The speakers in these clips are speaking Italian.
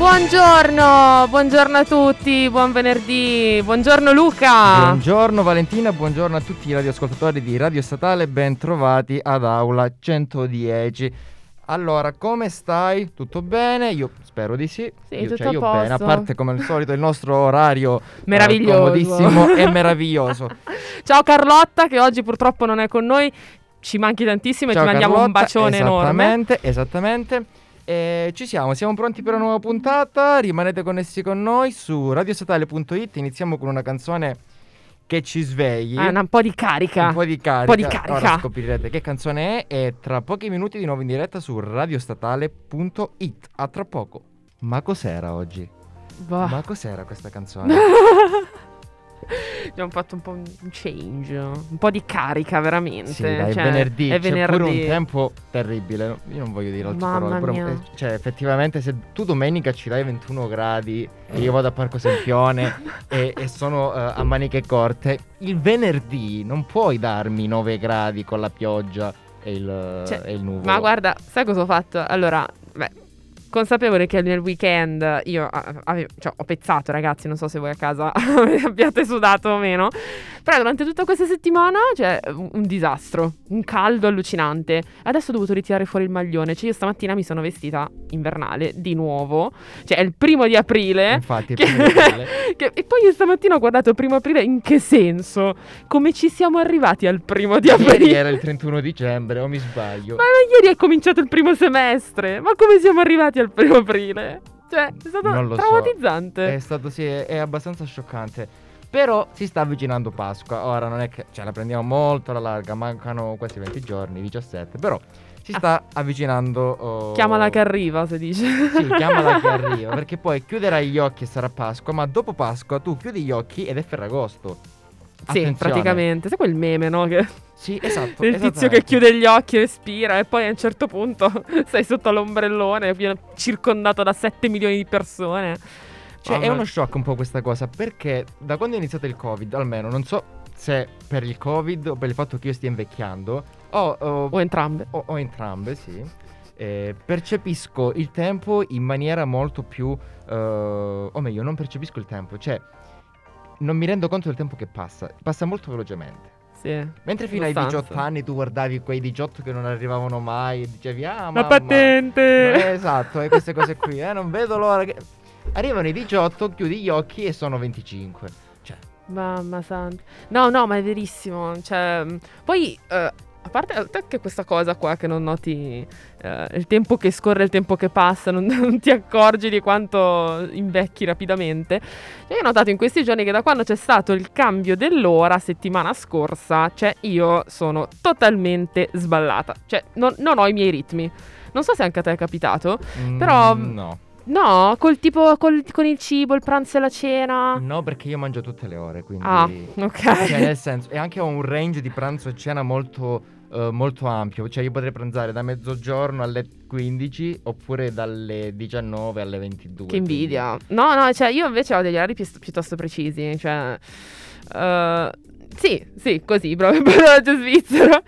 Buongiorno, buongiorno a tutti, buon venerdì, buongiorno Luca. Buongiorno Valentina, buongiorno a tutti i radioascoltatori di Radio Statale, ben trovati ad Aula 110. Allora, come stai? Tutto bene? Io spero di sì. Sì, io, tutto cioè, a io posto. bene, a parte come al solito il nostro orario eh, Meraviglioso. comodissimo e meraviglioso. Ciao Carlotta che oggi purtroppo non è con noi, ci manchi tantissimo Ciao e ti mandiamo un bacione enorme. Esattamente, esattamente. E ci siamo, siamo pronti per una nuova puntata. Rimanete connessi con noi su radiostatale.it. Iniziamo con una canzone che ci svegli. Ah, un po' di carica. Un po' di carica. po' di carica. Ora scoprirete che canzone è e tra pochi minuti di nuovo in diretta su radiostatale.it. A tra poco. Ma cos'era oggi? Boh. Ma cos'era questa canzone? Abbiamo fatto un po' un change, un po' di carica veramente. Sì, dai, cioè, venerdì, È c'è venerdì. pure un tempo terribile. Io non voglio dire altre Mamma parole, però, eh, cioè, effettivamente, se tu domenica ci dai 21 gradi e io vado a Parco Sempione e, e sono eh, a maniche corte, il venerdì non puoi darmi 9 gradi con la pioggia e il, Cioè, e il nuvolo. Ma guarda, sai cosa ho fatto? Allora, consapevole che nel weekend io ah, avevo- cioè, ho pezzato, ragazzi. Non so se voi a casa abbiate sudato o meno. Però durante tutta questa settimana, cioè, un disastro. Un caldo allucinante. Adesso ho dovuto ritirare fuori il maglione. Cioè, io stamattina mi sono vestita invernale di nuovo. Cioè, è il primo di aprile. Infatti, Che- Che- e poi io stamattina ho guardato primo aprile in che senso? Come ci siamo arrivati al primo di Ieri aprile? era il 31 dicembre, o mi sbaglio? Ma ieri è cominciato il primo semestre. Ma come siamo arrivati al primo aprile? Cioè, è stato lo so. traumatizzante. È stato sì, è, è abbastanza scioccante. Però si sta avvicinando Pasqua. Ora non è che ce la prendiamo molto alla larga, mancano quasi 20 giorni, 17. Però si sta avvicinando. oh, Ah. Chiamala che arriva, si dice. Sì, chiamala che arriva. Perché poi chiuderai gli occhi e sarà Pasqua. Ma dopo Pasqua tu chiudi gli occhi ed è Ferragosto. Sì, Attenzione. praticamente. Sai quel meme, no? Che Sì, esatto. del tizio che chiude gli occhi, respira e poi a un certo punto sei sotto l'ombrellone, circondato da 7 milioni di persone. Cioè, è Mamma- uno shock un po' questa cosa. Perché da quando è iniziato il Covid, almeno non so se per il Covid o per il fatto che io stia invecchiando, ho, ho O entrambe. O, o entrambe, sì. Eh, percepisco il tempo in maniera molto più. eh, o meglio, non percepisco il tempo, cioè. Non mi rendo conto del tempo che passa. Passa molto velocemente. Sì. Mentre fino ai Abbastanza. 18 anni tu guardavi quei 18 che non arrivavano mai e dicevi, ah, La mamma, patente! eh, esatto, e queste cose qui, eh, non vedo l'ora che. Arrivano i 18, chiudi gli occhi e sono 25. Cioè, Mamma santa. No, no, ma è verissimo. Cioè, poi, eh, a parte a parte che questa cosa qua che non noti eh, il tempo che scorre, il tempo che passa, non, non ti accorgi di quanto invecchi rapidamente. Io ho notato in questi giorni che da quando c'è stato il cambio dell'ora settimana scorsa, cioè io sono totalmente sballata. Cioè, non, non ho i miei ritmi. Non so se anche a te è capitato. mm, Però- No. No, col tipo, col- con il cibo, il pranzo e la cena. No, perché io mangio tutte le ore, quindi. Ah, ok. Cioè, nel senso, e anche ho un range di pranzo e cena molto, eh, molto ampio. Cioè, io potrei pranzare da mezzogiorno alle 15 oppure dalle 19 alle 22. Che invidia. No, no, cioè io invece ho degli orari pi- piuttosto precisi. Cioè, eh, sì, sì, così, proprio per svizzero.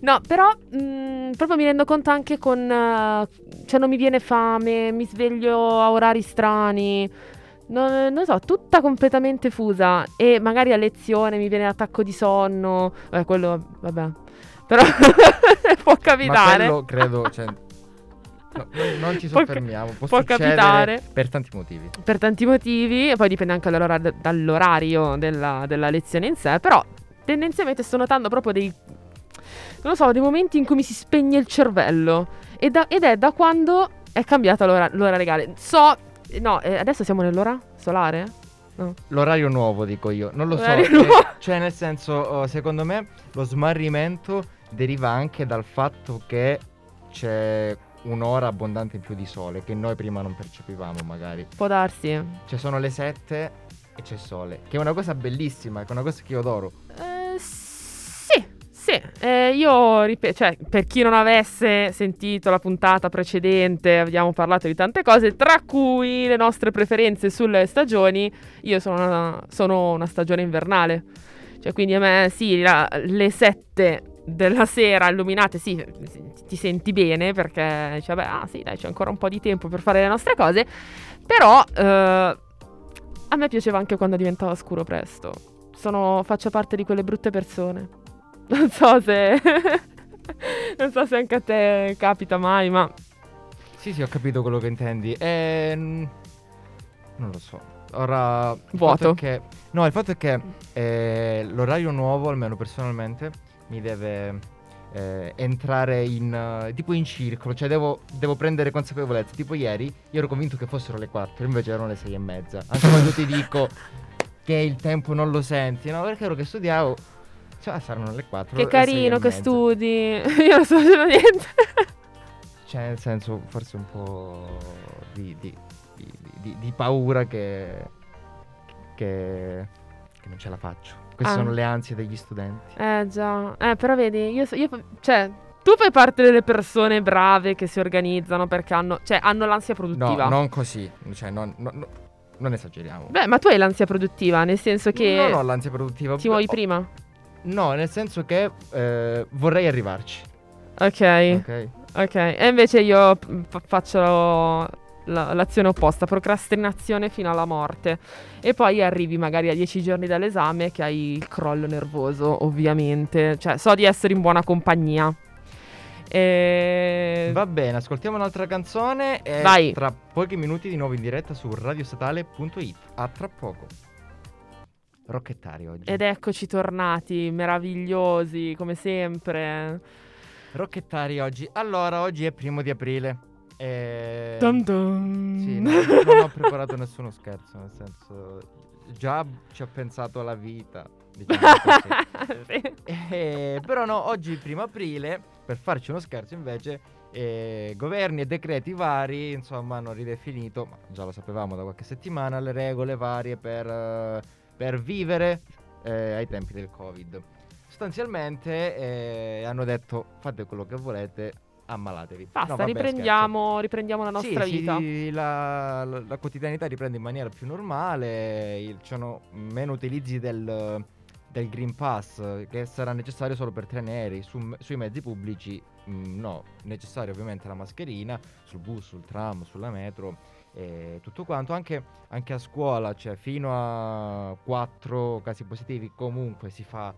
No, però mh, proprio mi rendo conto anche con... eh, cioè non mi viene fame, mi sveglio a orari strani. Non, non so, tutta completamente fusa. E magari a lezione mi viene l'attacco di sonno. Eh, quello, vabbè. Però può Ma capitare. quello credo, cioè, no, non, non ci soffermiamo. Può, può capitare. per tanti motivi. per tanti motivi, poi dipende anche dall'ora- dall'orario della, della lezione in sé, però tendenzialmente sto notando proprio dei, non lo so, dei momenti in cui mi si spegne il cervello, e da- ed è da quando è cambiata l'ora, l'ora legale. So, no, eh, adesso siamo nell'ora solare? No. L'orario nuovo, dico io. Non lo so. L'orario eh, nuovo. cioè, nel senso, oh, secondo me, lo smarrimento deriva anche dal fatto che c'è un'ora abbondante in più di sole che noi prima non percepivamo, magari. Può darsi. Cioè, sono le 7 e c'è sole. Che è una cosa bellissima, che è una cosa che io adoro. Eh, sì, sì. Eh, io ripeto, cioè, per chi non avesse sentito la puntata precedente, abbiamo parlato di tante cose, tra cui le nostre preferenze sulle stagioni. Io sono una, sono una stagione invernale. Cioè, quindi a me, sì, la- le sette della sera illuminate, sì, ti senti bene perché dici, vabbè, ah sì, dai, c'è ancora un po' di tempo per fare le nostre cose. Però eh, a me piaceva anche quando diventava scuro presto. Sono, faccio parte di quelle brutte persone. Non so se... non so se anche a te capita mai, ma... Sì, sì, ho capito quello che intendi. E... Non lo so. Ora... il Vuoto. fatto è che- No, il fatto è che eh, l'orario nuovo, almeno personalmente, mi deve eh, entrare in... eh, tipo in circolo. Cioè devo, devo prendere consapevolezza. Tipo ieri, io ero convinto che fossero le 4, invece erano le 6 e mezza. Anche quando ti dico che il tempo non lo senti, no? Perché ero che studiavo... Cioè, saranno le 4. Che carino che studi. Io non sto facendo niente. Cioè, nel senso, forse un po' di, di- di- di- di paura che, che, che non ce la faccio. Queste Ah. sono le ansie degli studenti. Eh già, eh però vedi, io, io cioè, tu fai parte delle persone brave che si organizzano perché hanno, cioè, hanno l'ansia produttiva. No, non così. Cioè, non, no- no- non esageriamo. Beh, ma tu hai l'ansia produttiva, nel senso che Non ho l'ansia produttiva. ti muovi Ho- prima. No, nel senso che eh, vorrei arrivarci. Ok, Ok? ok. E invece io fa- faccio la- l'azione opposta, procrastinazione fino alla morte. E poi arrivi magari a dieci giorni dall'esame che hai il crollo nervoso, ovviamente. Cioè, so di essere in buona compagnia. E... Va bene, ascoltiamo un'altra canzone e Vai. tra pochi minuti di nuovo in diretta su radiostatale.it. A tra poco. Rocchettari oggi. Ed eccoci tornati, meravigliosi, come sempre. Rocchettari oggi. Allora, oggi è primo di aprile. E... Dun dun. Sì, no, non ho preparato nessuno scherzo, nel senso... Già ci ho pensato alla vita. Diciamo. Sì. Eh, però no, oggi primo aprile, per farci uno scherzo invece, eh, governi e decreti vari, insomma, hanno ridefinito, ma già lo sapevamo da qualche settimana, le regole varie per, eh, per vivere eh, ai tempi del Covid. Sostanzialmente eh, hanno detto fate quello che volete, ammalatevi. Basta, No, vabbè, riprendiamo, riprendiamo la nostra Sì, vita. sì, la, la- la quotidianità riprende in maniera più normale, il- ci sono meno utilizzi del, del Green Pass che sarà necessario solo per treni aerei, Su- sui mezzi pubblici mm, no, necessario ovviamente la mascherina, sul bus, sul tram, sulla metro e tutto quanto, anche, anche a scuola, cioè fino a 4 casi positivi comunque si fa...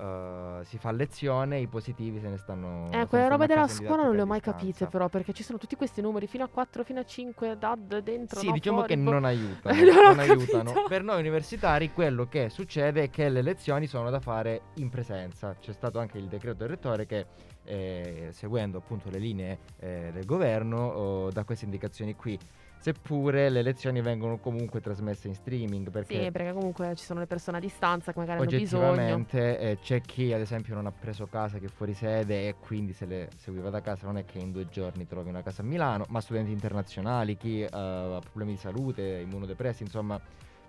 eh, si fa lezione, i positivi se ne stanno. Eh, quelle stanno robe a della scuola non le ho mai capite, però, perché ci sono tutti questi numeri fino a 4, fino a 5, DAD dentro. Sì, no, diciamo fuori, che boh. non aiutano. Non non aiutano. capito. Per noi universitari quello che succede è che le lezioni sono da fare in presenza. C'è stato anche il decreto del rettore che, eh, seguendo appunto le linee eh, del governo, oh, dà queste indicazioni qui. Seppure le lezioni vengono comunque trasmesse in streaming perché Sì, perché comunque ci sono le persone a distanza che magari hanno bisogno. oggettivamente eh, c'è chi ad esempio non ha preso casa che è fuori sede e quindi se le seguiva da casa non è che in due giorni trovi una casa a Milano, ma studenti internazionali, chi eh, ha problemi di salute, immunodepressi, insomma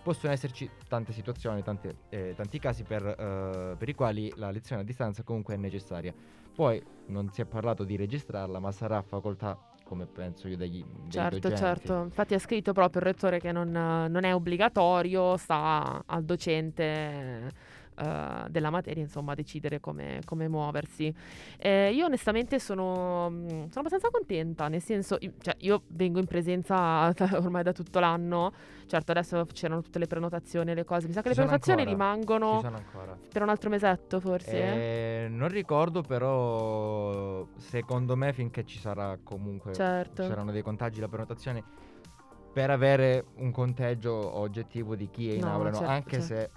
possono esserci tante situazioni, tante, eh, tanti casi per, eh, per i quali la lezione a distanza comunque è necessaria. Poi non si è parlato di registrarla, ma sarà facoltà, come penso io, degli, dei Certo, docenti. certo. Infatti ha scritto proprio il rettore che non, non è obbligatorio, sta al docente eh, della materia, insomma, decidere come, come muoversi. Eh, io onestamente sono, mm, sono abbastanza contenta, nel senso, io- cioè, io vengo in presenza ormai da tutto l'anno, certo adesso c'erano tutte le prenotazioni e le cose, mi sa che Ci le prenotazioni ancora, rimangono per un altro mesetto forse. Eh, non ricordo, però secondo me finché ci sarà comunque certo. ci saranno dei contagi la prenotazione per avere un conteggio oggettivo di chi è in No, aula, certo, anche certo. se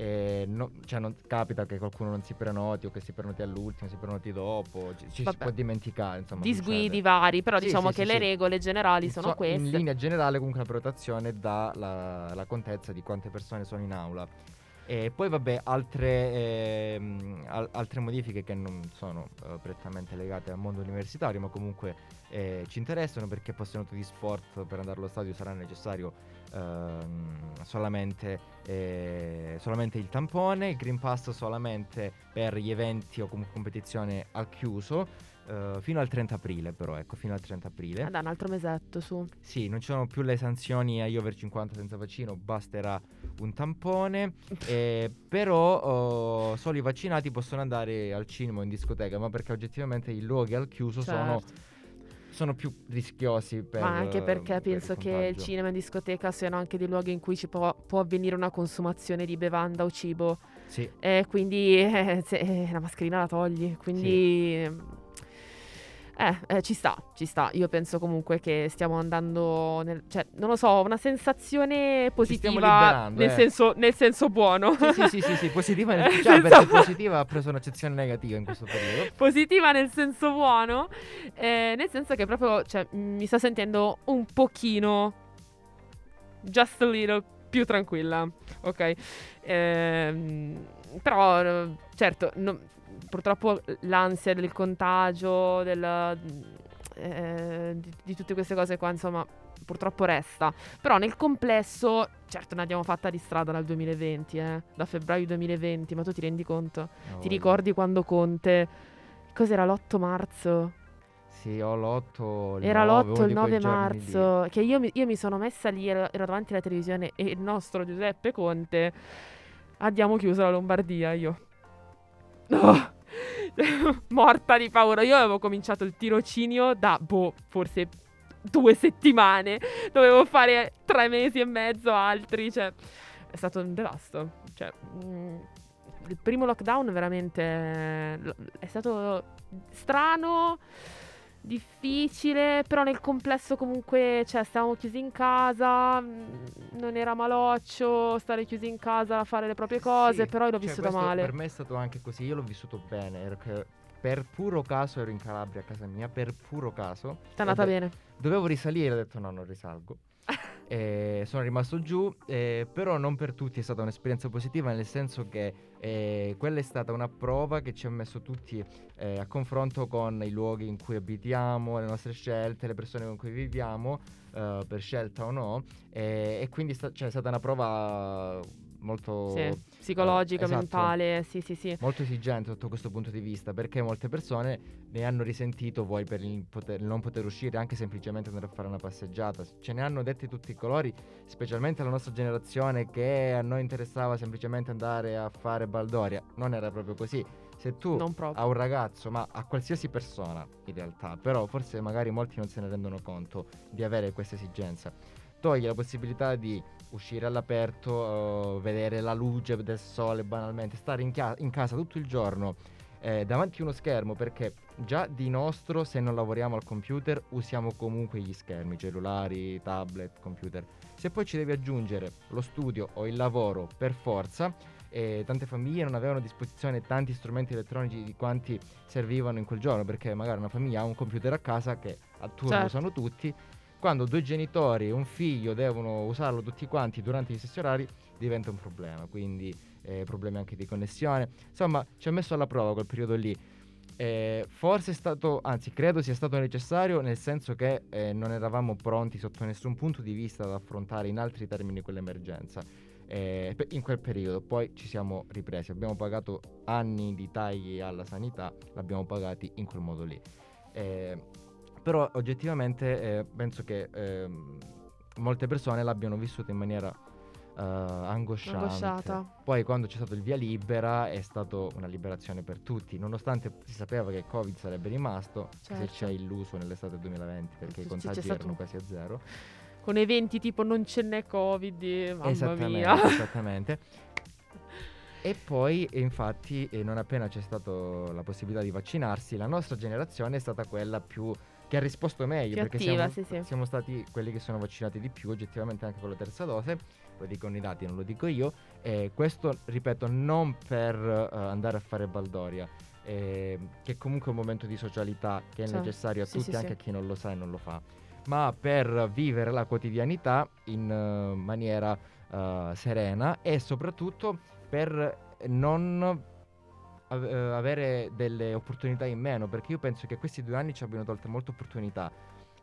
eh, no- cioè non capita che qualcuno non si prenoti o che si prenoti all'ultimo, si prenoti dopo, ci, ci si può dimenticare, insomma. Disguidi succede. vari, però Sì, diciamo sì, che sì, le regole generali sono so- queste. In linea generale comunque la prenotazione dà la, la contezza di quante persone sono in aula. E poi vabbè, altre, ehm, al- altre modifiche che non sono eh, prettamente legate al mondo universitario, ma comunque eh, ci interessano perché appassionato di sport per andare allo stadio sarà necessario ehm, solamente, eh, solamente il tampone, il Green Pass solamente per gli eventi o comunque competizione al chiuso. eh, fino al 30 aprile però ecco fino al 30 aprile Ah, dai, un altro mesetto su. sì, non ci sono più le sanzioni agli over 50 senza vaccino, basterà un tampone. eh, però oh, solo i vaccinati possono andare al cinema o in discoteca, ma perché oggettivamente i luoghi al chiuso Certo. sono più rischiosi per Ma anche perché per penso il che il cinema e discoteca siano anche dei luoghi in cui ci può, può avvenire una consumazione di bevanda o cibo. Sì, E quindi eh, se- eh, la mascherina la togli. Quindi. Eh, eh, ci sta, ci sta. Io penso comunque che stiamo andando. Nel, cioè, non lo so, una sensazione positiva. nel, eh. senso, nel senso buono. sì, sì, sì, sì, sì, positiva nel... Già senza- perché positiva ha preso un'accezione negativa in questo periodo. positiva nel senso buono, eh, nel senso che proprio cioè, mi sto sentendo un pochino, just a little, più tranquilla, ok? Ehm, però, certo, no- purtroppo l'ansia del contagio, del, eh, di, di tutte queste cose qua, insomma, purtroppo resta. Però nel complesso, certo, ne abbiamo fatta di strada dal 2020, eh, da febbraio 2020, ma tu ti rendi conto? No, Ti ricordi quando Conte... Cos'era l'8 marzo? Sì, ho l'8, il Era 9, l'8 uno il di 9 quei giorni lì. marzo. Che io mi, io mi sono messa lì, ero, ero davanti alla televisione e il nostro Giuseppe Conte. Abbiamo chiuso la Lombardia, io. No! Morta di paura. Io avevo cominciato il tirocinio da, boh, forse due settimane. Dovevo fare tre mesi e mezzo altri. Cioè, è stato un devasto. Cioè, mm, il primo lockdown veramente è stato strano, difficile, però nel complesso comunque, cioè, stavamo chiusi in casa, mm, non era maloccio stare chiusi in casa a fare le proprie cose, Sì, però io l'ho cioè, vissuta male. Per me è stato anche così, io l'ho vissuto bene, perché per puro caso ero in Calabria a casa mia, per puro caso. È andata bene. Dovevo risalire, ho detto no, non risalgo. E sono rimasto giù, eh, però non per tutti è stata un'esperienza positiva, nel senso che eh, quella è stata una prova che ci ha messo tutti eh, a confronto con i luoghi in cui abitiamo, le nostre scelte, le persone con cui viviamo, eh, per scelta o no, e, e quindi sta- cioè, è stata una prova molto... Sì, psicologica, esatto. mentale, sì, sì, sì. Molto esigente sotto questo punto di vista perché molte persone ne hanno risentito vuoi per il, poter- il non poter uscire anche semplicemente andare a fare una passeggiata. Ce ne hanno detti tutti i colori specialmente la nostra generazione che a noi interessava semplicemente andare a fare baldoria. Non era proprio così. Se tu a un ragazzo ma a qualsiasi persona in realtà però forse magari molti non se ne rendono conto di avere questa esigenza. Togli la possibilità di uscire all'aperto, eh, vedere la luce del sole banalmente, stare in, chia- in casa tutto il giorno eh, davanti a uno schermo perché già di nostro se non lavoriamo al computer usiamo comunque gli schermi, cellulari, tablet, computer. Se poi ci devi aggiungere lo studio o il lavoro per forza, e tante famiglie non avevano a disposizione tanti strumenti elettronici di quanti servivano in quel giorno perché magari una famiglia ha un computer a casa che a turno Certo. usano tutti quando due genitori e un figlio devono usarlo tutti quanti durante gli stessi orari diventa un problema quindi eh, problemi anche di connessione. Insomma ci ha messo alla prova quel periodo lì. Eh, forse è stato anzi credo sia stato necessario nel senso che eh, non eravamo pronti sotto nessun punto di vista ad affrontare in altri termini quell'emergenza eh, in quel periodo. Poi ci siamo ripresi abbiamo pagato anni di tagli alla sanità l'abbiamo pagati in quel modo lì. Eh, però oggettivamente eh, penso che ehm, molte persone l'abbiano vissuto in maniera eh, angosciante. Angosciata. Poi quando c'è stato il via libera è stata una liberazione per tutti, nonostante si sapeva che il Covid sarebbe rimasto, Certo. si ci ha illuso nell'estate 2020 perché i Ci- ci- contagi stato erano quasi a zero. Con eventi tipo non ce n'è Covid, eh, mamma esattamente, mia. esattamente. E poi, infatti, eh, non appena c'è stata la possibilità di vaccinarsi, la nostra generazione è stata quella più che ha risposto meglio. Più perché attiva, siamo, sì, sì. siamo stati quelli che sono vaccinati di più, oggettivamente anche con la terza dose. Lo dicono i dati, non lo dico io. E questo, ripeto, non per eh, andare a fare baldoria. eh, che comunque è un momento di socialità che è Cioè, necessario a sì, tutti, anche a chi non lo sa e non lo fa ma per vivere la quotidianità in eh, maniera eh, serena e soprattutto per non av- eh, avere delle opportunità in meno, perché io penso che questi due anni ci abbiano tolto molte opportunità,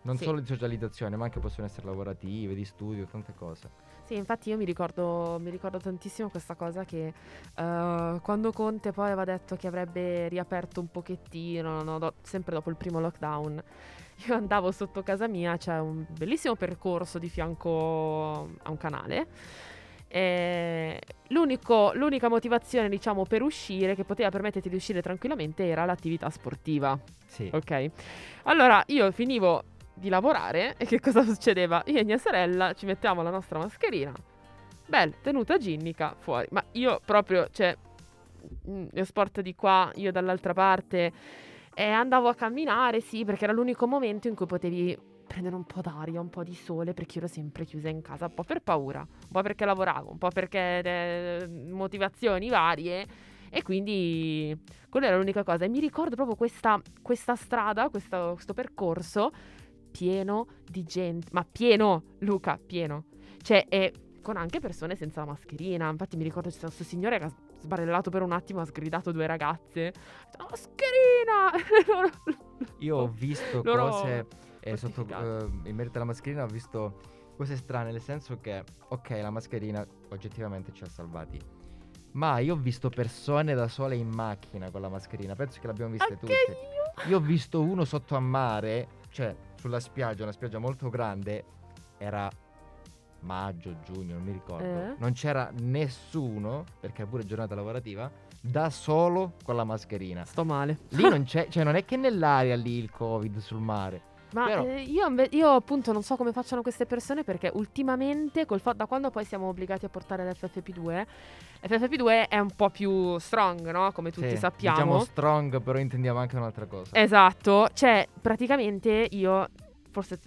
non Sì. solo di socializzazione, ma anche possono essere lavorative, di studio, tante cose. Sì, infatti io mi ricordo, mi ricordo tantissimo questa cosa che eh, quando Conte poi aveva detto che avrebbe riaperto un pochettino, no, do- sempre dopo il primo lockdown, io andavo sotto casa mia, c'è un bellissimo percorso di fianco a un canale E l'unico- l'unica motivazione, diciamo, per uscire, che poteva permetterti di uscire tranquillamente, era l'attività sportiva. Sì. Ok. Allora io finivo di lavorare e che cosa succedeva? Io e mia sorella ci mettevamo la nostra mascherina. Bella, tenuta ginnica, fuori. Ma io proprio, cioè, mm, io sport di qua, io dall'altra parte. E andavo a camminare, sì, perché era l'unico momento in cui potevi prendere un po' d'aria, un po' di sole, perché ero sempre chiusa in casa, un po' per paura, un po' perché lavoravo, un po' perché eh, motivazioni varie. E quindi quella era l'unica cosa. E mi ricordo proprio questa, questa strada, questa- questo percorso pieno di gente. Ma pieno, Luca, pieno. Cioè, e con anche persone senza la mascherina. Infatti mi ricordo c'è stato questo signore che ha sbarellato per un attimo, ha sgridato due ragazze. La mascherina! Io ho visto Loro cose eh, sotto, eh, in merito alla mascherina, ho visto cose strane, nel senso che, ok, la mascherina oggettivamente ci ha salvati. Ma io ho visto persone da sole in macchina con la mascherina, penso che l'abbiamo viste Anche tutte. io. Io ho visto uno sotto a mare, cioè sulla spiaggia, una spiaggia molto grande, era maggio, giugno, non mi ricordo. Eh? Non c'era nessuno, perché è pure giornata lavorativa, da solo con la mascherina. Sto male. Lì non c'è, cioè non è che nell'aria lì il covid sul mare. Ma Però- eh, io, inve- io appunto non so come facciano queste persone perché ultimamente, col fa- da quando poi siamo obbligati a portare l'FFP2, l'FFP2 è un po' più strong, no? Come tutti Sì, sappiamo. Diciamo strong, però intendiamo anche un'altra cosa. Esatto, cioè praticamente io, forse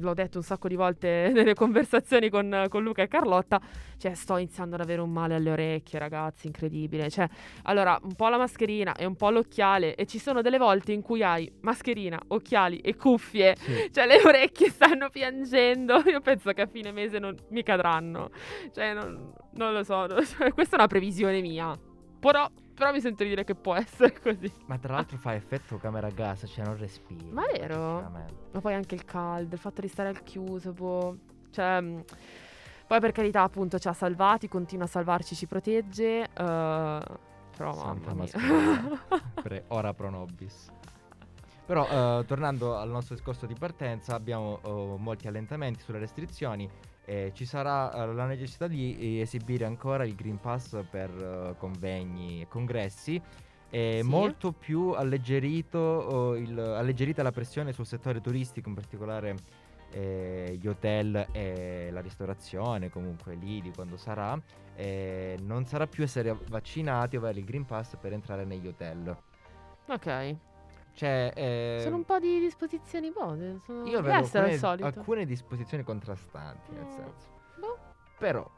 l'ho detto un sacco di volte nelle conversazioni con, con Luca e Carlotta, cioè sto iniziando ad avere un male alle orecchie ragazzi, incredibile. Cioè, allora, un po' la mascherina e un po' l'occhiale e ci sono delle volte in cui hai mascherina, occhiali e cuffie, Sì. cioè le orecchie stanno piangendo, io penso che a fine mese non mi cadranno. Cioè, non, non lo so, questa è una previsione mia. Però, però mi sento di dire che può essere così. Ma tra l'altro fa effetto camera a gas, cioè non respiri. Ma vero? sinceramente. Ma poi anche il caldo, il fatto di stare al chiuso, boh. Cioè, mh, poi per carità, appunto, ci ha salvati, continua a salvarci, ci protegge. eh, però, Santa mamma mia. ora pro nobis. Però eh, tornando al nostro discorso di partenza, abbiamo eh, molti allentamenti sulle restrizioni. E ci sarà eh, la necessità di eh, esibire ancora il Green Pass per eh, convegni e congressi. È Sì. molto più alleggerito, oh, il- alleggerita la pressione sul settore turistico, in particolare eh, gli hotel e la ristorazione, comunque lì di quando sarà. Eh, non sarà più essere vaccinati o avere il Green Pass per entrare negli hotel. ok. Cioè, eh, Sono un po' di disposizioni buone. Sono io vedo alcune, solito. alcune disposizioni contrastanti, nel Mm, senso. boh. Però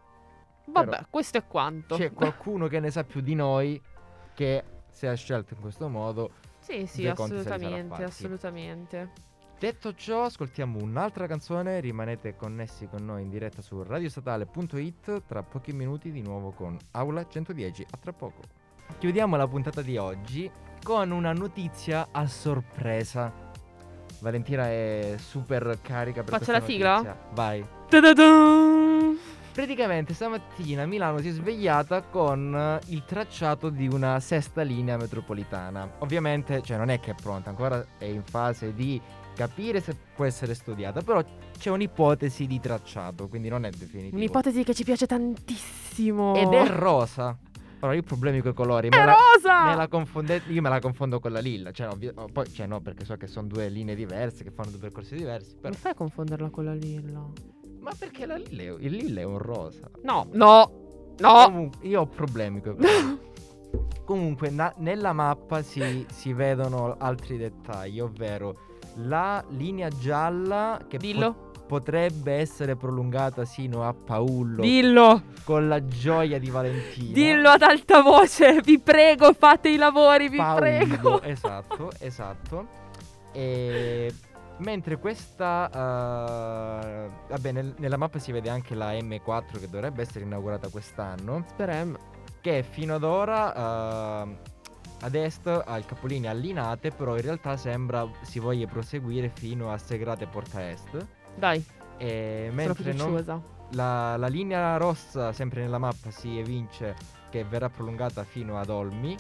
Vabbè, però- questo è quanto. c'è qualcuno che ne sa più di noi che se ha scelto in questo modo. Sì, sì, assolutamente, assolutamente. Detto ciò, ascoltiamo un'altra canzone, rimanete connessi con noi in diretta su radiostatale.it, tra pochi minuti di nuovo con Aula 110, a tra poco. Chiudiamo la puntata di oggi con una notizia a sorpresa. Valentina è super carica per Faccio la sigla? notizia. Vai. Ta-da-dum! Praticamente stamattina Milano si è svegliata con il tracciato di una sesta linea metropolitana. Ovviamente, cioè non è che è pronta, ancora è in fase di capire se può essere studiata, però c'è un'ipotesi di tracciato, quindi non è definitivo. Un'ipotesi che ci piace tantissimo. Ed è rosa. Allora, io ho problemi con i colori. È me la- rosa! me la confondete, io me la confondo con la lilla. Cioè, ovvi- oh, poi, cioè, no, perché so che sono due linee diverse, che fanno due percorsi diversi. Però, Non fai confonderla con la lilla. ma perché la lilla è, il lilla è un rosa? No, no, no. Comunque, io ho problemi con i colori. Comunque, na- nella mappa si, si vedono altri dettagli, ovvero la linea gialla che Dillo. Potrebbe essere prolungata sino a Paullo Dillo. con la gioia di Valentina. Dillo ad alta voce. Vi prego, fate i lavori, vi Paullo, prego. Esatto, esatto. E mentre questa eh, vabbè, nel- nella mappa si vede anche la M4 che dovrebbe essere inaugurata quest'anno, Speriamo. che fino ad ora eh, ad est ha il capolinea a Linate, però in realtà sembra si voglia proseguire fino a Segrate Porta Est. Dai, E mentre non- la, la linea rossa, sempre nella mappa, si evince che verrà prolungata fino ad Olmi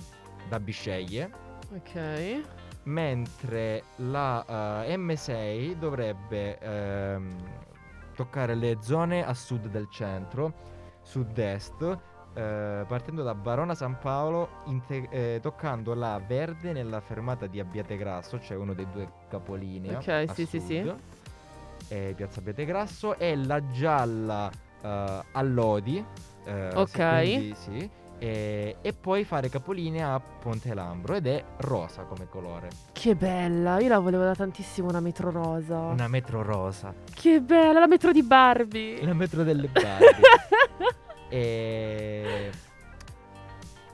da Bisceglie. Ok. mentre la eh, M6 dovrebbe ehm, toccare le zone a sud del centro, sud-est, eh, partendo da Barona San Paolo, inte- eh, toccando la verde nella fermata di Abbiategrasso, cioè uno dei due capolinea. Ok, sì, sì, sì. Eh, Piazza Abbiategrasso, e la gialla eh, a Lodi. eh, Ok. sì, quindi sì, e, e poi fare capolinea a Ponte Lambro ed è rosa come colore. Che bella, io la volevo da tantissimo una metro rosa. Una metro rosa. Che bella, la metro di Barbie. La metro delle Barbie. e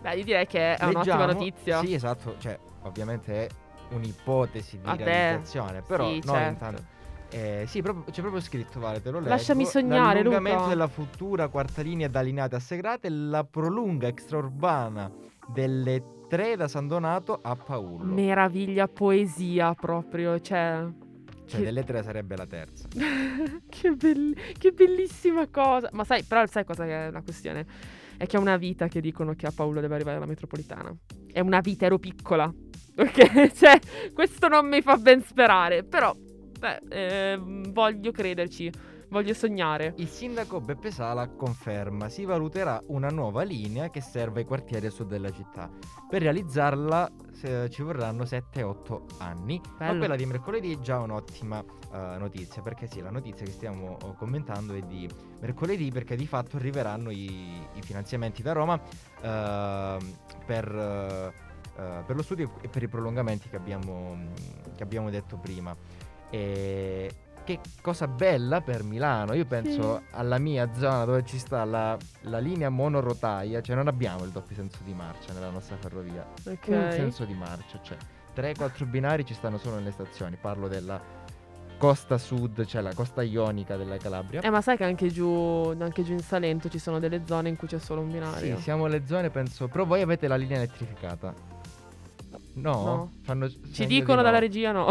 Beh, io direi che è un'ottima leggiamo- notizia. Sì, esatto, cioè ovviamente è un'ipotesi di Vabbè, realizzazione, però sì, noi certo. intanto eh, sì, proprio- c'è proprio scritto, Vale, te lo leggo. Lasciami sognare, L'allungamento Luca. della futura quarta linea da Linate a Segrate e la prolunga extraurbana delle tre da San Donato a Paolo. Meraviglia, poesia proprio, cioè... cioè, che- delle tre sarebbe la terza. che, bell- che bellissima cosa. Ma sai, però sai cosa è la questione? È che è una vita che dicono che a Paolo deve arrivare alla metropolitana. È una vita, ero piccola. Ok? cioè, questo non mi fa ben sperare. Però, beh, ehm, voglio crederci. Voglio sognare. Il sindaco Beppe Sala conferma si valuterà una nuova linea che serve ai quartieri a sud della città. Per realizzarla se- ci vorranno 7-8 anni. Ma Bello. quella di mercoledì è già un'ottima eh, notizia, perché sì, la notizia che stiamo oh, commentando è di mercoledì perché di fatto arriveranno i, i finanziamenti da Roma ehm, per, eh, eh, per lo studio e per i prolungamenti che abbiamo, che abbiamo detto prima. E che cosa bella per Milano. Io penso Sì. alla mia zona dove ci sta la, la linea monorotaia, cioè non abbiamo il doppio senso di marcia nella nostra ferrovia. Ok. Un senso di marcia, cioè 3-4 binari ci stanno solo nelle stazioni. Parlo della costa sud, cioè la costa ionica della Calabria. Eh, ma sai che anche giù, anche giù in Salento ci sono delle zone in cui c'è solo un sì, binario. siamo le zone, penso. Però voi avete la linea elettrificata. No? No. Fanno Ci segno di dicono no. dalla regia no.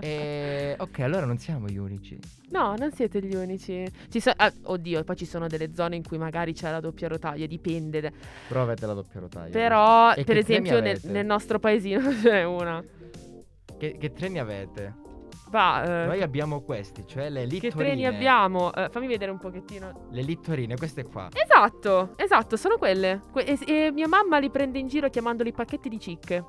Eh, ok, allora non siamo gli unici. No, non siete gli unici. Ci so- ah, oddio, poi ci sono delle zone in cui magari c'è la doppia rotaia, dipende. da- Però avete la doppia rotaia. Però, E per esempio, nel, nel nostro paesino ce n'è una. Che, che treni avete? Va, eh, Noi abbiamo questi, cioè le che littorine. treni abbiamo? Eh, fammi vedere un pochettino. Le littorine, queste qua. Esatto, esatto, sono quelle. Que- e, e mia mamma li prende in giro chiamandoli pacchetti di cicche.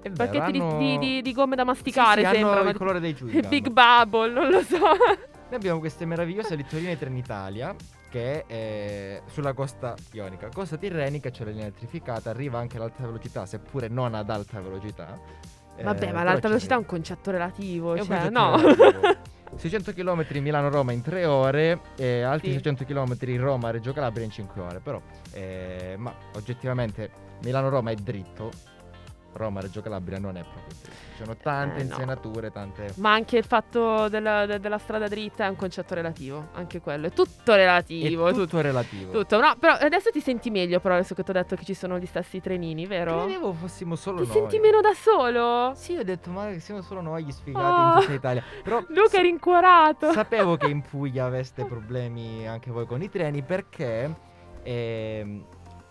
È vero, Pacchetti di- hanno- di, di- di gomme da Sì, masticare sì, hanno sembrano. il colore dei chewing gum. Big Bubble, non lo so. Noi abbiamo queste meravigliose littorine Trenitalia che è sulla costa ionica. Costa tirrenica c'è la linea elettrificata, arriva anche l'alta velocità, seppure non ad alta velocità. Eh, Vabbè, ma l'alta velocità è un concetto relativo. è un cioè, concetto no. relativo. 600 km Milano-Roma in 3 ore e altri Sì. 600 km Roma-Reggio Calabria in 5 ore. Però, eh, ma oggettivamente Milano-Roma è dritto, Roma-Reggio Calabria non è proprio dritto. Ci sono tante Eh, no. insenature, tante... Ma anche il fatto della, de- della strada dritta è un concetto relativo. Anche quello. È tutto È relativo. tutto, tutto. relativo. tutto. No, però adesso ti senti meglio, però, adesso che ti ho detto che ci sono gli stessi trenini, vero? Credevo fossimo solo Ti noi. senti meno da solo? Sì, ho detto, ma che siamo solo noi gli sfigati Oh. in tutta Italia. Però Luca sa- è rincuorato. sapevo che in Puglia aveste problemi anche voi con i treni perché ehm,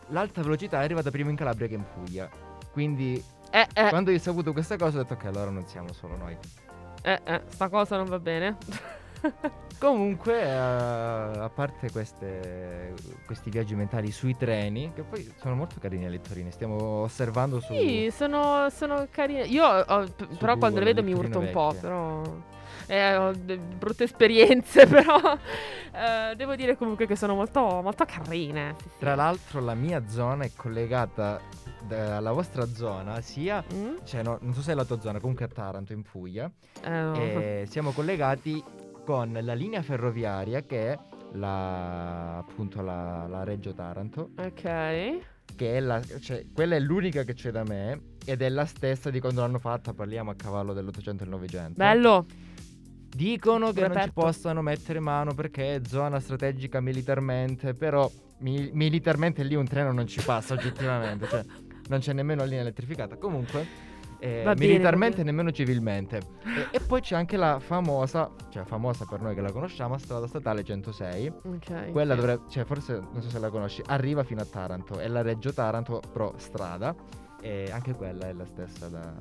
l'alta velocità è arrivata prima in Calabria che in Puglia. Quindi Eh, eh, quando io ho saputo questa cosa ho detto ok, allora non siamo solo noi. eh, eh, sta cosa non va bene. Comunque, eh, a parte queste- questi viaggi mentali sui treni, che poi sono molto carini le lettorine, stiamo osservando su... Sì, sono, sono carine. Io, ho- p- però, quando le Google, vedo mi urto un lettorine po'. vecchie. Però. Eh, ho de- brutte esperienze, però. eh, devo dire comunque che sono molto, molto carine. sì, sì. Tra l'altro la mia zona è collegata da- alla vostra zona sia... Mm? Cioè, no, non so se è la tua zona, comunque a Taranto, in Puglia. Eh. E siamo collegati con la linea ferroviaria che è la, appunto la, la Reggio Taranto, Ok. che è la, cioè, quella è l'unica che c'è da me ed è la stessa di quando l'hanno fatta, parliamo a cavallo dell'Ottocento e del Novecento. Bello. Dicono che non ci Reperto. possano mettere mano perché è zona strategica militarmente, però mi- militarmente lì un treno non ci passa oggettivamente, cioè non c'è nemmeno linea elettrificata. Comunque, eh, bene, militarmente bene. nemmeno civilmente. E, e poi c'è anche la famosa, cioè famosa per noi che la conosciamo, strada statale 106. Ok. Quella dovrebbe, cioè forse non so se la conosci, arriva fino a Taranto, è la Reggio Taranto pro strada e anche quella è la stessa da...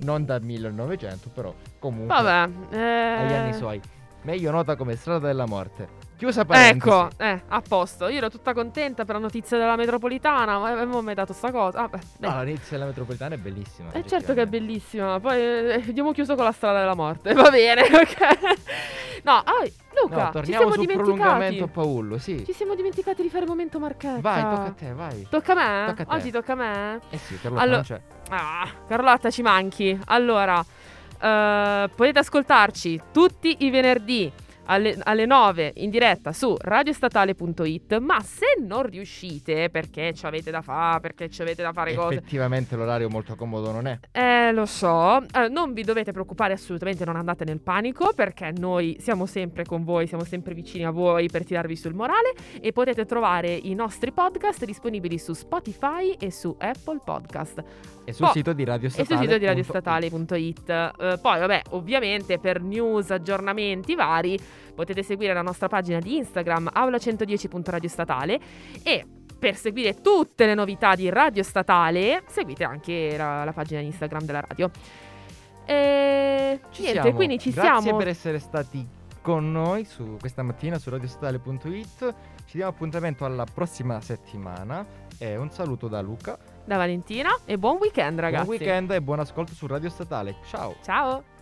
non dal 1900 però comunque Vabbè. eh, agli anni suoi. Meglio nota come strada della morte. Chiusa parentesi. Ecco, eh, a posto. Io ero tutta contenta per la notizia della metropolitana, ma avevamo mai dato sta cosa. Ah, beh. No, l'inizio della metropolitana è bellissima. Eh certo che è bellissima. Poi eh, abbiamo chiuso con la strada della morte. Va bene, ok. No, ah, Luca, No, ci torniamo siamo sul prolungamento Paullo, sì. Ci siamo dimenticati di fare il momento marchetta. Vai, tocca a te, vai. Tocca a me? Tocca a te. Oggi tocca a me? Eh sì, Carlotta Allora- non c'è. Ah, Carlotta, ci manchi. Allora, eh, potete ascoltarci tutti i venerdì alle, alle 9 in diretta su radiostatale.it. Ma se non riuscite, perché ci avete da fare, perché ci avete da fare cose. Effettivamente l'orario molto comodo non è. Eh, lo so. Allora, non vi dovete preoccupare assolutamente, non andate nel panico, perché noi siamo sempre con voi, siamo sempre vicini a voi per tirarvi sul morale e potete trovare i nostri podcast disponibili su Spotify e su Apple Podcast E sul Poi- sito di Radio e Statale. sul sito di radiostatale.it. Eh, poi, vabbè, ovviamente per news, aggiornamenti vari, potete seguire la nostra pagina di Instagram aula110.radiostatale e per seguire tutte le novità di Radio Statale, seguite anche la, la pagina di Instagram della radio. E Ci niente, siamo. quindi ci Grazie siamo. per essere stati con noi su questa mattina su radiostatale.it. Ci diamo appuntamento alla prossima settimana. E un saluto da Luca. Da Valentina e buon weekend, ragazzi. Buon weekend e buon ascolto su Radio Statale. Ciao. Ciao.